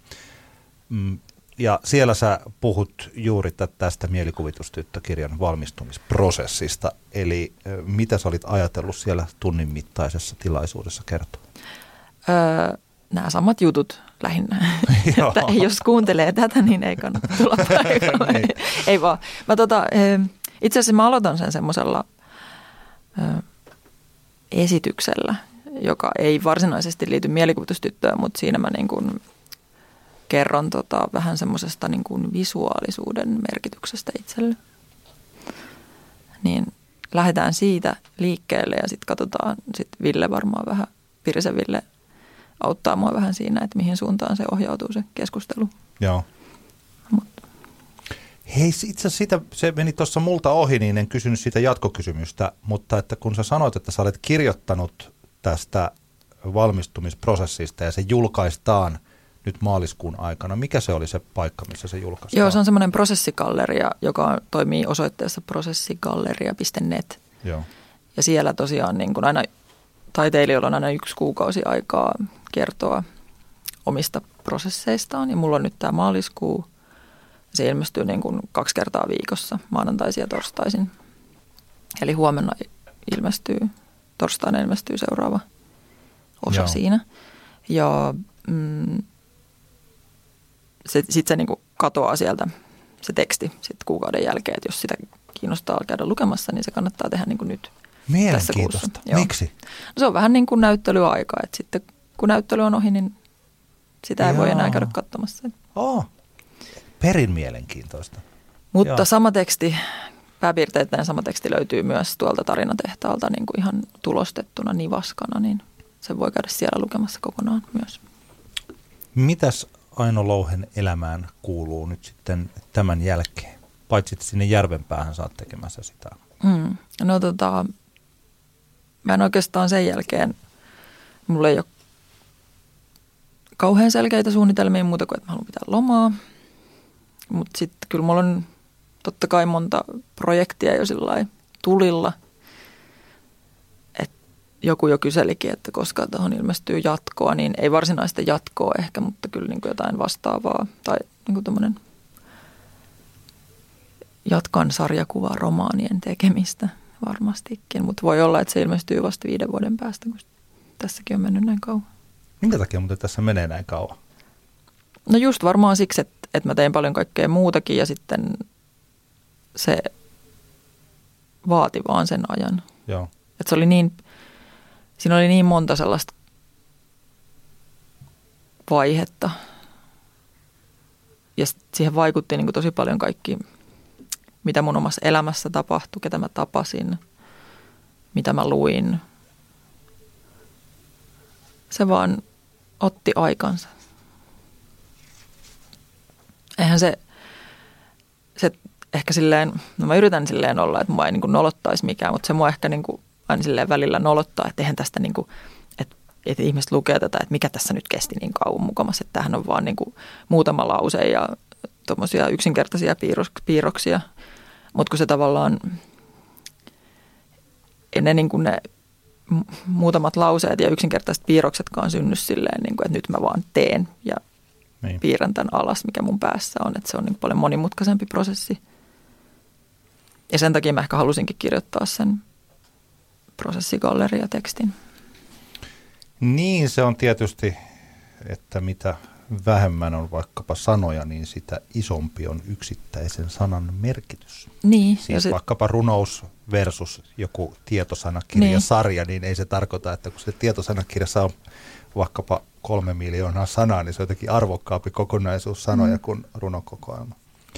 Speaker 5: Mm, ja siellä sä puhut juuri tästä mielikuvitustyttökirjan valmistumisprosessista. Eli mitä sä olit ajatellut siellä tunnin mittaisessa tilaisuudessa kertoa?
Speaker 4: Öö, nämä samat jutut lähinnä. <laughs> että jos kuuntelee tätä, niin ei kannata tulla paikalle. <laughs> niin. ei vaan. Mä tota, itse asiassa mä aloitan sen semmoisella esityksellä, joka ei varsinaisesti liity mielikuvitustyttöön, mutta siinä mä niin kuin kerron tota, vähän semmoisesta niin kuin visuaalisuuden merkityksestä itselle. Niin lähdetään siitä liikkeelle ja sitten katsotaan, sitten Ville varmaan vähän, Pirisen Ville auttaa mua vähän siinä, että mihin suuntaan se ohjautuu se keskustelu.
Speaker 5: Joo. Mut. Hei, itse asiassa sitä, se meni tuossa multa ohi, niin en kysynyt siitä jatkokysymystä, mutta että kun sä sanoit, että sä olet kirjoittanut tästä valmistumisprosessista ja se julkaistaan nyt maaliskuun aikana. Mikä se oli se paikka, missä se julkaistaan?
Speaker 4: Joo, se on semmoinen prosessigalleria, joka toimii osoitteessa prosessigalleria.net. Joo. Ja siellä tosiaan niin kuin aina taiteilijoilla on aina yksi kuukausi aikaa kertoa omista prosesseistaan. Ja mulla on nyt tämä maaliskuu. Se ilmestyy niin kuin kaksi kertaa viikossa, maanantaisin ja torstaisin. Eli huomenna ilmestyy, torstaina ilmestyy seuraava osa Joo. siinä. Ja mm, sitten se niin kuin katoaa sieltä se teksti sit kuukauden jälkeen, että jos sitä kiinnostaa käydä lukemassa, niin se kannattaa tehdä niin kuin nyt tässä kuussa.
Speaker 5: Miksi?
Speaker 4: No, se on vähän niin kuin näyttelyaika, että sitten kun näyttely on ohi, niin sitä ei Joo. voi enää käydä katsomassa.
Speaker 5: Oh, perin mielenkiintoista.
Speaker 4: Mutta Joo. sama teksti, pääpiirteittäin sama teksti löytyy myös tuolta tarinatehtaalta niin kuin ihan tulostettuna nivaskana, niin se voi käydä siellä lukemassa kokonaan myös.
Speaker 5: Mitäs Aino Louhen elämään kuuluu nyt sitten tämän jälkeen? Paitsi että sinne järven päähän saat tekemässä sitä.
Speaker 4: Mm. No tota, mä en oikeastaan sen jälkeen, mulla ei ole kauhean selkeitä suunnitelmia muuta kuin, että mä haluan pitää lomaa. Mutta sitten kyllä mulla on totta kai monta projektia jo sillä tulilla. Et joku jo kyselikin, että koska tuohon ilmestyy jatkoa, niin ei varsinaista jatkoa ehkä, mutta kyllä niin kuin jotain vastaavaa. Tai niin kuin jatkan sarjakuvaa romaanien tekemistä varmastikin. Mutta voi olla, että se ilmestyy vasta viiden vuoden päästä, kun tässäkin on mennyt näin kauan.
Speaker 5: Minkä takia muuten tässä menee näin kauan?
Speaker 4: No just varmaan siksi, että, että mä teen paljon kaikkea muutakin ja sitten se vaati vaan sen ajan.
Speaker 5: Joo.
Speaker 4: Että se oli niin, siinä oli niin monta sellaista vaihetta. Ja siihen vaikutti niin kuin tosi paljon kaikki, mitä mun omassa elämässä tapahtui, ketä mä tapasin, mitä mä luin. Se vaan otti aikansa. Eihän se, se ehkä silleen, no mä yritän silleen olla, että mua ei niin kuin nolottaisi mikään, mutta se mua ehkä niin kuin aina silleen välillä nolottaa, että eihän tästä niin kuin, että, että ihmiset lukee tätä, että mikä tässä nyt kesti niin kauan mukamassa, että tämähän on vaan niin kuin muutama lause ja tuommoisia yksinkertaisia piirroksia. Mutta kun se tavallaan, ne, niin kuin ne muutamat lauseet ja yksinkertaiset piirroksetkaan synny silleen, niin kuin, että nyt mä vaan teen ja
Speaker 5: Niin.
Speaker 4: piirrän tämän alas, mikä mun päässä on. Että se on niin paljon monimutkaisempi prosessi. Ja sen takia mä ehkä halusinkin kirjoittaa sen prosessigalleria-tekstin.
Speaker 5: Niin, se on tietysti, että mitä vähemmän on vaikkapa sanoja, niin sitä isompi on yksittäisen sanan merkitys.
Speaker 4: Niin,
Speaker 5: Siis
Speaker 4: sit,
Speaker 5: vaikkapa runous versus joku tietosanakirjasarja, niin. niin ei se tarkoita, että kun se tietosanakirjassa on vaikkapa kolme miljoonaa sanaa, niin se on jotenkin arvokkaampi kokonaisuus sanoja mm. kuin runokokoelma.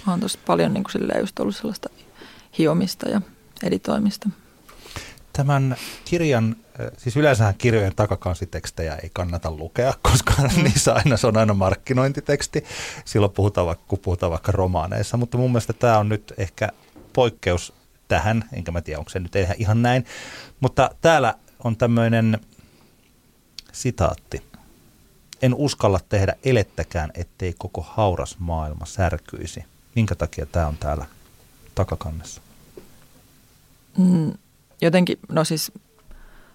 Speaker 4: on tosi paljon niin kuin just ollut sellaista hiomista ja editoimista.
Speaker 5: Tämän kirjan, siis yleensähän kirjojen takakansitekstejä ei kannata lukea, <laughs> koska mm. niissä aina se on aina markkinointiteksti. Silloin puhutaan vaikka, kun puhutaan vaikka romaaneissa, mutta mun mielestä tämä on nyt ehkä poikkeus tähän, enkä mä tiedä, onko se nyt ihan näin. Mutta täällä on tämmöinen sitaatti. En uskalla tehdä elettäkään, ettei koko hauras maailma särkyisi. Minkä takia tämä on täällä takakannessa?
Speaker 4: Mm, jotenkin, no siis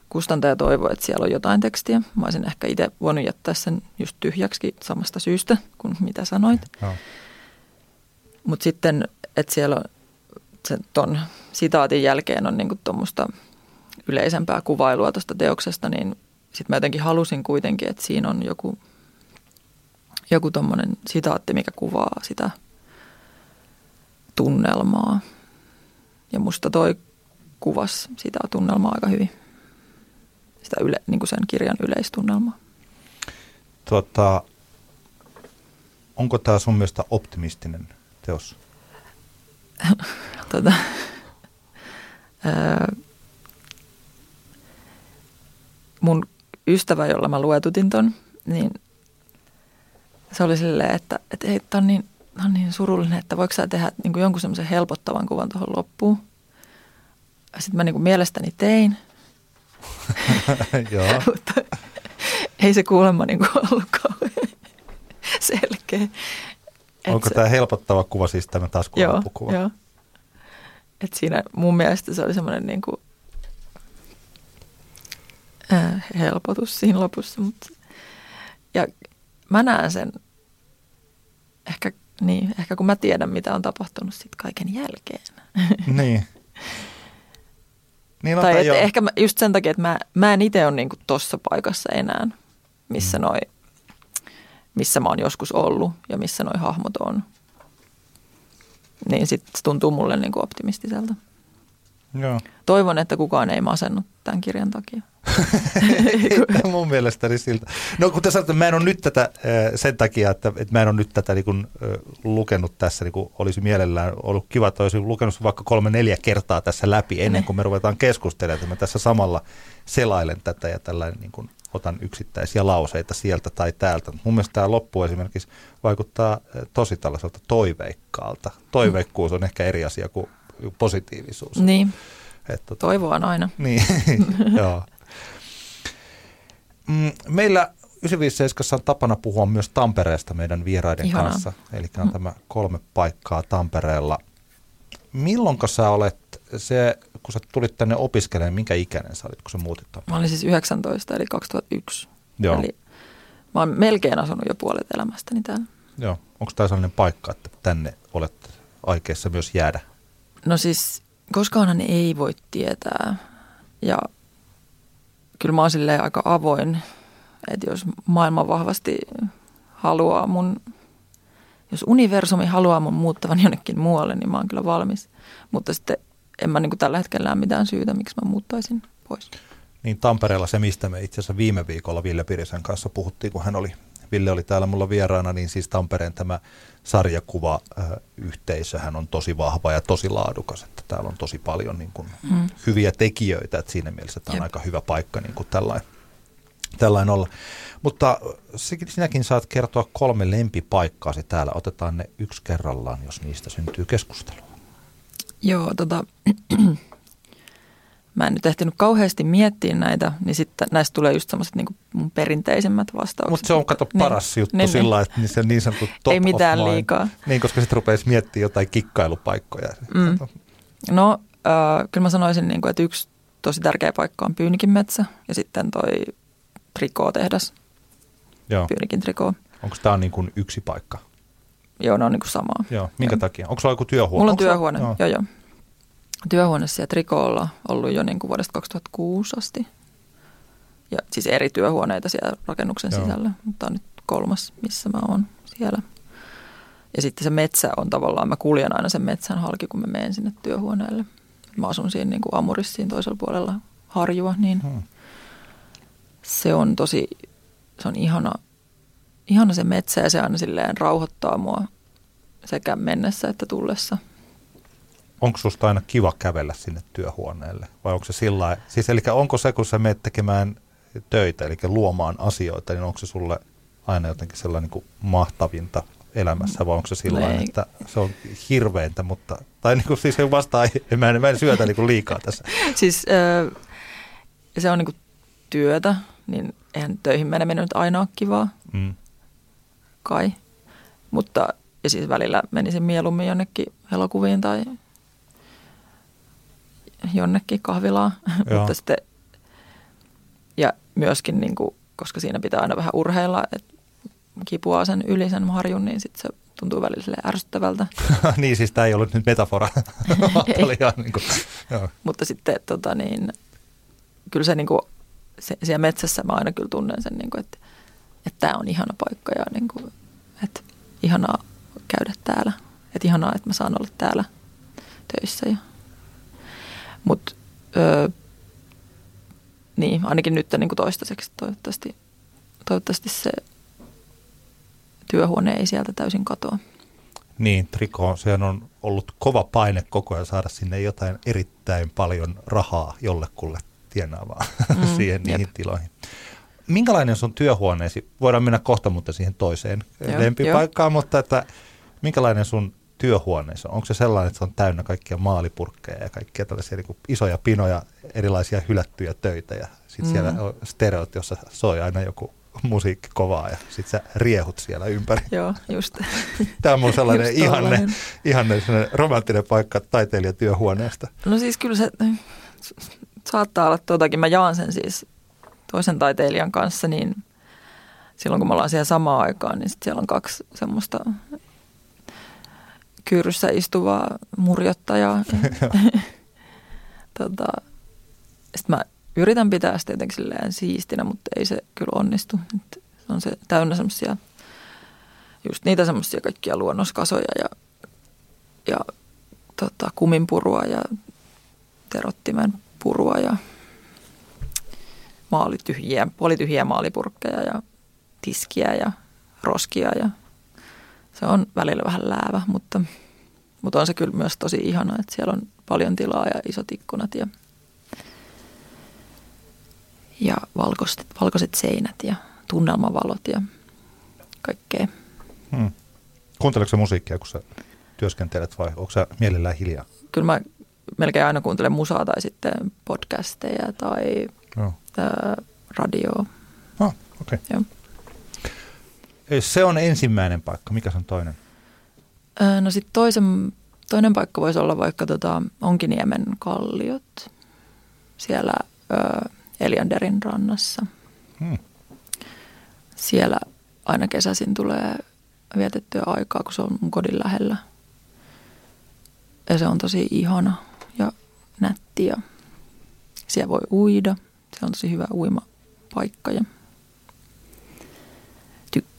Speaker 4: kustantaja toivoi, että siellä on jotain tekstiä. Mä olisin ehkä itse voinut jättää sen just tyhjäksi samasta syystä kuin mitä sanoit.
Speaker 5: Joo.
Speaker 4: Mutta sitten, että siellä on sen ton sitaatin jälkeen on niinku tuommoista yleisempää kuvailua tuosta teoksesta, niin sitten mä jotenkin halusin kuitenkin, että siinä on joku, joku tuommoinen sitaatti, mikä kuvaa sitä tunnelmaa. Ja musta toi kuvasi sitä tunnelmaa aika hyvin. Sitä yle, niin kuin sen kirjan yleistunnelmaa.
Speaker 5: Tota, onko tämä sun mielestä optimistinen teos? <laughs>
Speaker 4: Tota, ää, mun ystävä, jolla mä luetutin ton, niin se oli silleen, että, että hei, tää on niin, on niin surullinen, että voiko sä tehdä niin kuin jonkun semmoisen helpottavan kuvan tuohon loppuun. Sitten mä niin kuin mielestäni tein, <laughs>
Speaker 5: Joo. <laughs>
Speaker 4: mutta ei se kuulemma niin kuin ollut kauhean selkeä. Et
Speaker 5: Onko
Speaker 4: se-
Speaker 5: tämä helpottava kuva siis tämä taskulappukuva?
Speaker 4: Joo, joo. Et siinä mun mielestä se oli semmoinen niin kuin, äh, helpotus siinä lopussa. Mutta, ja mä näen sen, ehkä, niin, ehkä kun mä tiedän, mitä on tapahtunut sit kaiken jälkeen.
Speaker 5: Niin. <laughs> Niin, no,
Speaker 4: tai
Speaker 5: tai
Speaker 4: et ehkä mä, just sen takia, että mä, mä en itse ole niin tuossa paikassa enää, missä,
Speaker 5: Mm.
Speaker 4: noi, missä mä oon joskus ollut ja missä noi hahmot on. Niin sitten se tuntuu mulle niin kuin optimistiselta.
Speaker 5: Joo.
Speaker 4: Toivon, että kukaan ei masennu tämän kirjan takia. <laughs>
Speaker 5: Mun mielestäni siltä. No kun te sanotte, että mä en ole nyt tätä sen takia, että, että mä en ole nyt tätä niin kuin, lukenut tässä, niin kuin olisi mielellään ollut kiva, että olisin lukenut vaikka kolme neljä kertaa tässä läpi ennen kuin me ruvetaan keskustelemaan, että mä tässä samalla selailen tätä ja tällainen niin kuin, otan yksittäisiä lauseita sieltä tai täältä. Mun mielestä tämä loppu esimerkiksi vaikuttaa tosi tällaiselta toiveikkaalta. Toiveikkuus on ehkä eri asia kuin positiivisuus.
Speaker 4: Niin,
Speaker 5: Että, tota,
Speaker 4: toivoa on aina. <laughs>
Speaker 5: niin, <laughs> joo. Mm, Meillä 957 on tapana puhua myös Tampereesta meidän vieraiden
Speaker 4: Ihanaa.
Speaker 5: kanssa. Eli on tämä kolme paikkaa Tampereella. Milloinka sä olet, se, kun sä tulit tänne opiskelemaan, minkä ikäinen sä olit, kun sä muutit Tampereelle?
Speaker 4: Mä olin siis 19, eli 2001.
Speaker 5: Joo.
Speaker 4: Eli mä oon melkein asunut jo puolet elämästäni täällä.
Speaker 5: Joo. Onko tämä sellainen paikka, että tänne olet aikeissa myös jäädä?
Speaker 4: No siis, koskaanhan ei voi tietää. Ja kyllä mä oon silleen aika avoin, että jos maailma vahvasti haluaa mun, jos universumi haluaa mun muuttavan jonnekin muualle, niin mä oon kyllä valmis. Mutta sitten en mä niin tällä hetkellä näe mitään syytä, miksi mä muuttaisin pois.
Speaker 5: Niin Tampereella se, mistä me itse asiassa viime viikolla Ville Pirisen kanssa puhuttiin, kun hän oli, Ville oli täällä mulla vieraana, niin siis Tampereen tämä sarjakuva-yhteisöhän on tosi vahva ja tosi laadukas, että täällä on tosi paljon niin kuin
Speaker 4: Mm.
Speaker 5: hyviä tekijöitä, että siinä mielessä tämä on
Speaker 4: Jep.
Speaker 5: aika hyvä paikka niin kuin tällainen, tällainen olla. Mutta sinäkin saat kertoa kolme lempipaikkaasi täällä. Otetaan ne yksi kerrallaan, jos niistä syntyy keskustelua.
Speaker 4: Joo, tota, mä en nyt ehtinyt kauheasti miettiä näitä, niin sitten näistä tulee just semmoiset niin mun perinteisemmät vastaukset.
Speaker 5: Mutta se on kato
Speaker 4: Niin,
Speaker 5: paras juttu
Speaker 4: niin,
Speaker 5: sillä
Speaker 4: niin.
Speaker 5: lailla, että niin se niin sanottu top
Speaker 4: Ei mitään
Speaker 5: of mind.
Speaker 4: liikaa.
Speaker 5: Niin, koska sitten rupeaisi miettimään jotain kikkailupaikkoja.
Speaker 4: Mm. No, äh, kyllä mä sanoisin, niin kuin, että yksi tosi tärkeä paikka on Pyynikin metsä ja sitten toi trikootehdas,
Speaker 5: Joo.
Speaker 4: Pyynikin trikoo.
Speaker 5: Onko tämä niin kuin yksi paikka?
Speaker 4: Joo, ne on niin kuin samaa.
Speaker 5: Joo. Minkä
Speaker 4: Joo.
Speaker 5: takia? Onko sulla joku työhuone?
Speaker 4: Mulla on
Speaker 5: Onko
Speaker 4: työhuone, joo. joo, joo. Työhuone siellä Trikoolla ollut jo niin kuin vuodesta 2006 asti. Ja siis eri työhuoneita siellä rakennuksen
Speaker 5: Joo.
Speaker 4: joo. sisällä, mutta on nyt kolmas, missä mä oon siellä. Ja sitten se metsä on tavallaan, mä kuljen aina sen metsän halki, kun mä menen sinne työhuoneelle. Mä asun siinä niin kuin Amurissa siinä toisella puolella harjua, niin
Speaker 5: Hmm.
Speaker 4: se on tosi, se on ihana, ihana se metsä ja se aina silleen rauhoittaa mua sekä mennessä että tullessa.
Speaker 5: Onko susta aina kiva kävellä sinne työhuoneelle? Vai onko se sillä siis eli onko se, kun sä menet tekemään töitä, eli luomaan asioita, niin onko se sulle aina jotenkin sellainen niin kuin mahtavinta elämässä, vai onko se sillä että se on hirveintä, mutta, tai niin kuin siis vastaa, en, mä, en, mä en syötä niin kuin liikaa tässä. <laughs>
Speaker 4: Siis öö, se on niinku työtä, niin eihän töihin meneminen nyt aina ole kivaa,
Speaker 5: Mm.
Speaker 4: kai. Mutta, ja siis välillä menisin mieluummin jonnekin elokuviin tai jonnekin kahvilaan. <laughs> Mutta sitten, ja myöskin, niinku, koska siinä pitää aina vähän urheilla, että kipuaa sen yli sen harjun, niin sitten se tuntuu välillä ärsyttävältä. <laughs>
Speaker 5: niin, siis tämä ei ollut nyt metafora. <laughs> Ihan niin kuin, joo.
Speaker 4: Mutta sitten tota niin, kyllä se, niin kuin, se siellä metsässä mä aina kyllä tunnen sen, niin kuin, että, että tämä on ihana paikka ja niin kuin, että ihanaa käydä täällä. Että ihanaa, että mä saan olla täällä töissä. Ja, mutta öö, niin, ainakin nyt niin kuin toistaiseksi toivottavasti, toivottavasti se työhuone ei sieltä täysin katoa.
Speaker 5: Niin, triko, sehän on ollut kova paine koko ajan saada sinne jotain erittäin paljon rahaa jollekulle tienaavaa <laughs> mm, siihen niihin
Speaker 4: jep.
Speaker 5: tiloihin. Minkälainen sun työhuoneesi, voidaan mennä kohta mutta siihen toiseen lempipaikkaan, mutta että minkälainen sun työhuoneessa on? Onko se sellainen, että se on täynnä kaikkia maalipurkkeja ja kaikkia tällaisia niin isoja pinoja, erilaisia hylättyjä töitä ja sitten mm. siellä on stereot, jossa soi aina joku musiikki kovaa ja sitten sä riehut siellä ympäri.
Speaker 4: Joo, just. <laughs>
Speaker 5: Tämä on mun sellainen
Speaker 4: Just
Speaker 5: ihanne,
Speaker 4: tollainen.
Speaker 5: ihanne sellainen romanttinen paikka taiteilijatyöhuoneesta.
Speaker 4: No siis kyllä se saattaa olla tuotakin. Mä jaan sen siis toisen taiteilijan kanssa, niin silloin kun me ollaan siellä samaan aikaan, niin sit siellä on kaksi semmoista kyyryssä istuvaa murjottajaa. <laughs> tota, sitten mä yritän pitää sitä jotenkin silleen siistinä, mutta ei se kyllä onnistu. Et se on se täynnä semmoisia, just niitä semmoisia kaikkia luonnoskasoja ja, ja tota, kuminpurua ja terottimen purua ja maalityhjiä, puolityhjiä maalipurkkeja ja tiskiä ja roskia ja se on välillä vähän läävä, mutta, mutta on se kyllä myös tosi ihana, että siellä on paljon tilaa ja isot ikkunat ja, ja valkoiset, valkoiset seinät ja tunnelmavalot ja kaikkea.
Speaker 5: Hmm. Kuunteleeko se musiikkia, kun sä työskentelet vai onko sä mielellään hiljaa?
Speaker 4: Kyllä mä melkein aina kuuntelen musaa tai sitten podcasteja tai ää, radioa.
Speaker 5: Oh, okei.
Speaker 4: Joo.
Speaker 5: Se on ensimmäinen paikka. Mikä se on toinen?
Speaker 4: No sitten toisen, toinen paikka voisi olla vaikka tota Onkiniemen kalliot siellä ö, Elianderin rannassa.
Speaker 5: Hmm.
Speaker 4: Siellä aina kesäisin tulee vietettyä aikaa, kun se on mun kodin lähellä. Ja se on tosi ihana ja nätti ja siellä voi uida. Se on tosi hyvä uimapaikka ja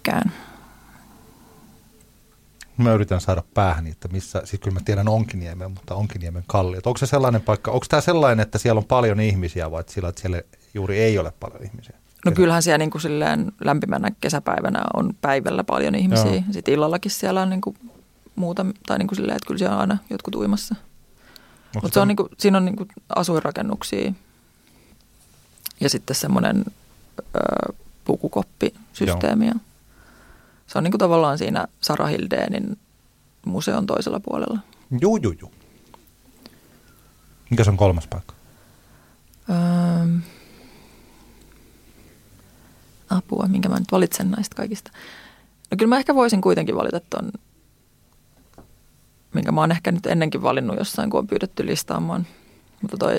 Speaker 4: tykkään.
Speaker 5: Mä yritän saada päähän, että missä, siis kyllä mä tiedän Onkiniemen, mutta Onkiniemen kalliot. Onko se sellainen paikka, onko tämä sellainen, että siellä on paljon ihmisiä vai että sillä, että siellä juuri ei ole paljon ihmisiä?
Speaker 4: No kyllähän siellä niin kuin silleen lämpimänä kesäpäivänä on päivällä paljon ihmisiä.
Speaker 5: Joo.
Speaker 4: Sitten illallakin siellä on niin kuin muuta, tai niin kuin silleen, että kyllä siellä on aina jotkut uimassa. Mutta se on niin kuin, siinä on niin kuin asuinrakennuksia ja sitten semmoinen ö, pukukoppisysteemi. Ja Se on niin kuin tavallaan siinä Sara Hildeenin museon toisella puolella.
Speaker 5: Juu, juu, juu. Mikä se on kolmas paikka?
Speaker 4: Öö, apua, minkä mä nyt valitsen näistä kaikista. No kyllä mä ehkä voisin kuitenkin valita ton, minkä mä oon ehkä nyt ennenkin valinnut jossain, kun on pyydetty listaamaan. Mutta toi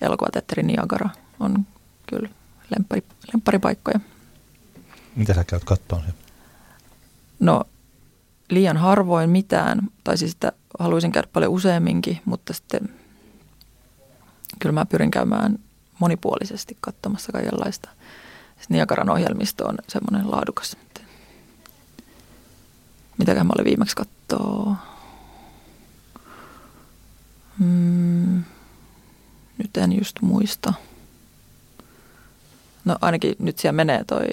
Speaker 4: elokuvateatteri Niagara on kyllä lemppari, lempparipaikkoja.
Speaker 5: Mitä sä käyt kattoon sen?
Speaker 4: No liian harvoin mitään, tai siis että haluaisin käydä paljon useamminkin, mutta sitten kyllä mä pyrin käymään monipuolisesti katsomassa kaikenlaista. Sitten Niagaran ohjelmisto on semmoinen laadukas. Mitäkään mä olin viimeksi kattoo? Mm, nyt en just muista. No ainakin nyt siellä menee toi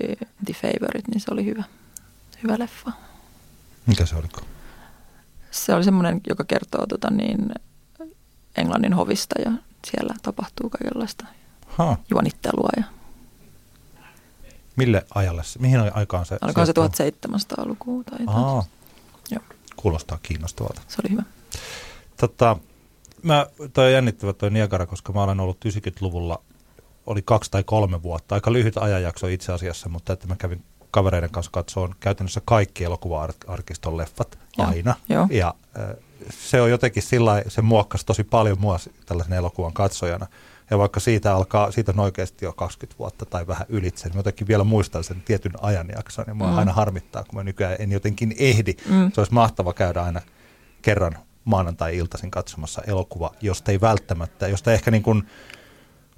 Speaker 4: The Favorite, niin se oli hyvä, hyvä leffa.
Speaker 5: Mikä se oliko?
Speaker 4: Se oli semmoinen, joka kertoo tota niin, Englannin hovista ja siellä tapahtuu kaikenlaista
Speaker 5: Ha.
Speaker 4: juonittelua. Ja,
Speaker 5: Mille ajalle? Mihin aikaan se?
Speaker 4: olikohan se
Speaker 5: sijoittuu?
Speaker 4: 1700-lukua tai jotain.
Speaker 5: Aa,
Speaker 4: Joo,
Speaker 5: kuulostaa kiinnostavalta.
Speaker 4: se oli hyvä.
Speaker 5: Tota, mä, toi on jännittävä toi Niagara, koska mä olen ollut 90-luvulla, oli kaksi tai kolme vuotta, aika lyhyt ajanjakso itse asiassa, mutta että mä kävin kavereiden kanssa katsoon käytännössä kaikki elokuva-arkiston leffat
Speaker 4: Joo,
Speaker 5: aina.
Speaker 4: joo.
Speaker 5: Ja se on jotenkin sillä se muokkasi tosi paljon mua tällaisen elokuvan katsojana. Ja vaikka siitä alkaa, siitä on oikeasti jo 20 vuotta tai vähän ylitse, niin mä jotenkin vielä muistan sen tietyn ajanjakson. Ja mua
Speaker 4: Mm.
Speaker 5: aina harmittaa, kun mä nykyään en jotenkin ehdi.
Speaker 4: Mm.
Speaker 5: Se olisi mahtava käydä aina kerran maanantai-iltaisin katsomassa elokuva, josta ei välttämättä, josta ehkä niin kuin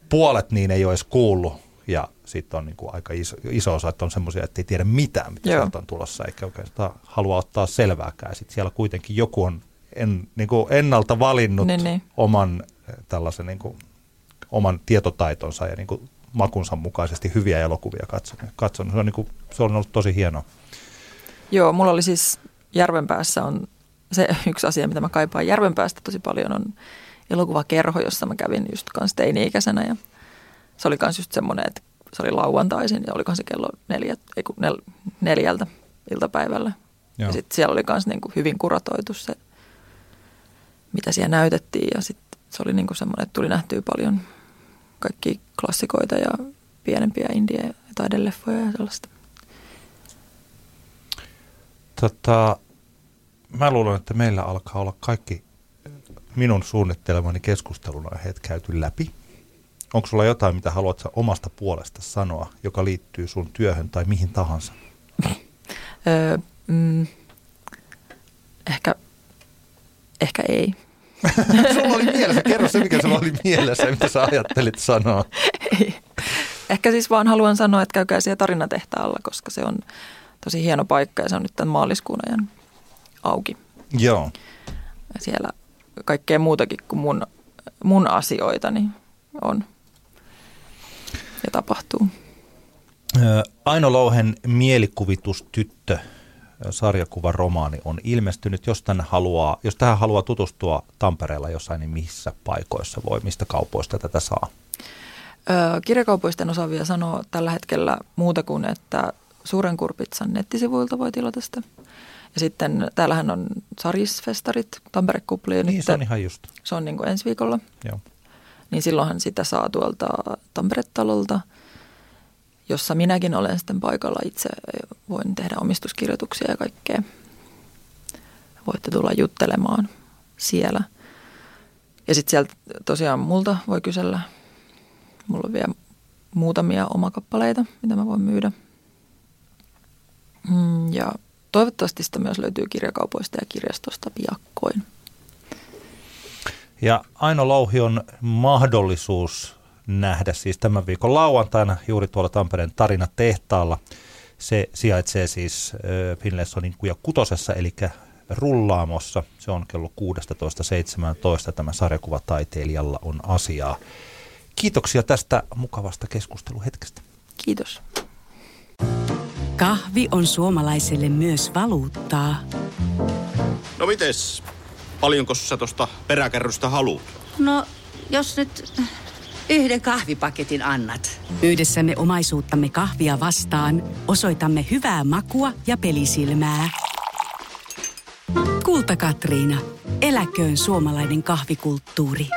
Speaker 5: puolet niin ei ole edes kuullut. Ja sitten on niin kuin aika iso, iso osa, että on semmoisia, että ei tiedä mitään, mitä
Speaker 4: Joo.
Speaker 5: sieltä on tulossa, eikä oikeastaan halua ottaa selvääkään. Sitten siellä kuitenkin joku on en, niin kuin ennalta valinnut
Speaker 4: Niin, niin.
Speaker 5: oman eh, tällaisen niin kuin, oman tietotaitonsa ja niin kuin makunsa mukaisesti hyviä elokuvia katsonut. katsonut. Se, on niin kuin, se on ollut tosi hienoa.
Speaker 4: Joo, mulla oli siis Järvenpäässä on se <laughs> yksi asia, mitä mä kaipaan Järvenpäästä tosi paljon on elokuvakerho, jossa mä kävin just kanssa teini-ikäisenä ja se oli kans just semmoinen, että se oli lauantaisin ja olikohan se kello neljä, ei kun nel, neljältä iltapäivällä.
Speaker 5: Joo.
Speaker 4: Ja sitten siellä oli kans niinku hyvin kuratoitu se, mitä siellä näytettiin ja sitten se oli niinku semmoinen, että tuli nähtyä paljon kaikki klassikoita ja pienempiä indie- ja taideleffoja ja sellaista.
Speaker 5: Tota, mä luulen, että meillä alkaa olla kaikki minun suunnittelemani keskustelun aiheet käyty läpi. Onko sulla jotain, mitä haluat omasta puolesta sanoa, joka liittyy sun työhön tai mihin tahansa? <laughs>
Speaker 4: Öö, mm, ehkä, ehkä ei. <laughs>
Speaker 5: sulla oli mielessä, kerro se mikä sulla oli mielessä mitä sä ajattelit sanoa.
Speaker 4: ei. Ehkä siis vaan haluan sanoa, että käykää siellä tarinatehtaalla, koska se on tosi hieno paikka ja se on nyt tämän maaliskuun ajan auki.
Speaker 5: Joo.
Speaker 4: Siellä kaikkea muutakin kuin mun, mun asioita niin on ja tapahtuu.
Speaker 5: Aino Louhen mielikuvitustyttö sarjakuvaromaani on ilmestynyt. Jos, tän haluaa, jos tähän haluaa tutustua Tampereella jossain, niin missä paikoissa voi, mistä kaupoista tätä saa?
Speaker 4: Öö, kirjakaupoista en osaa vielä sanoa tällä hetkellä muuta kuin, että Suuren Kurpitsan nettisivuilta voi tilata sitä. Ja sitten täällähän on Sarisfestarit, Tampere Kupli.
Speaker 5: Niin,
Speaker 4: nyt
Speaker 5: se on ihan just.
Speaker 4: se on niin kuin ensi viikolla.
Speaker 5: Joo.
Speaker 4: Niin silloinhan sitä saa tuolta Tampere-talolta, jossa minäkin olen sitten paikalla itse. Voin tehdä omistuskirjoituksia ja kaikkea. Voitte tulla juttelemaan siellä. Ja sitten sieltä tosiaan multa voi kysellä. Mulla on vielä muutamia omakappaleita, mitä mä voin myydä. Mm, Ja toivottavasti sitä myös löytyy kirjakaupoista ja kirjastosta piakkoin.
Speaker 5: Ja Aino Louhi on mahdollisuus nähdä siis tämän viikon lauantaina juuri tuolla Tampereen tarinatehtaalla. Se sijaitsee siis Finlaysonin kuja kutosessa, eli rullaamossa. Se on kello 16.17. Tämä sarjakuvataiteilijalla on asiaa. Kiitoksia tästä mukavasta keskusteluhetkestä.
Speaker 4: Kiitos.
Speaker 1: Kahvi on suomalaiselle myös valuuttaa.
Speaker 2: No mites? Paljonko sä tosta peräkärrystä haluat?
Speaker 3: No, jos nyt yhden kahvipaketin annat.
Speaker 1: Yhdessämme omaisuuttamme kahvia vastaan osoitamme hyvää makua ja pelisilmää. Kulta Katriina. Eläköön suomalainen kahvikulttuuri.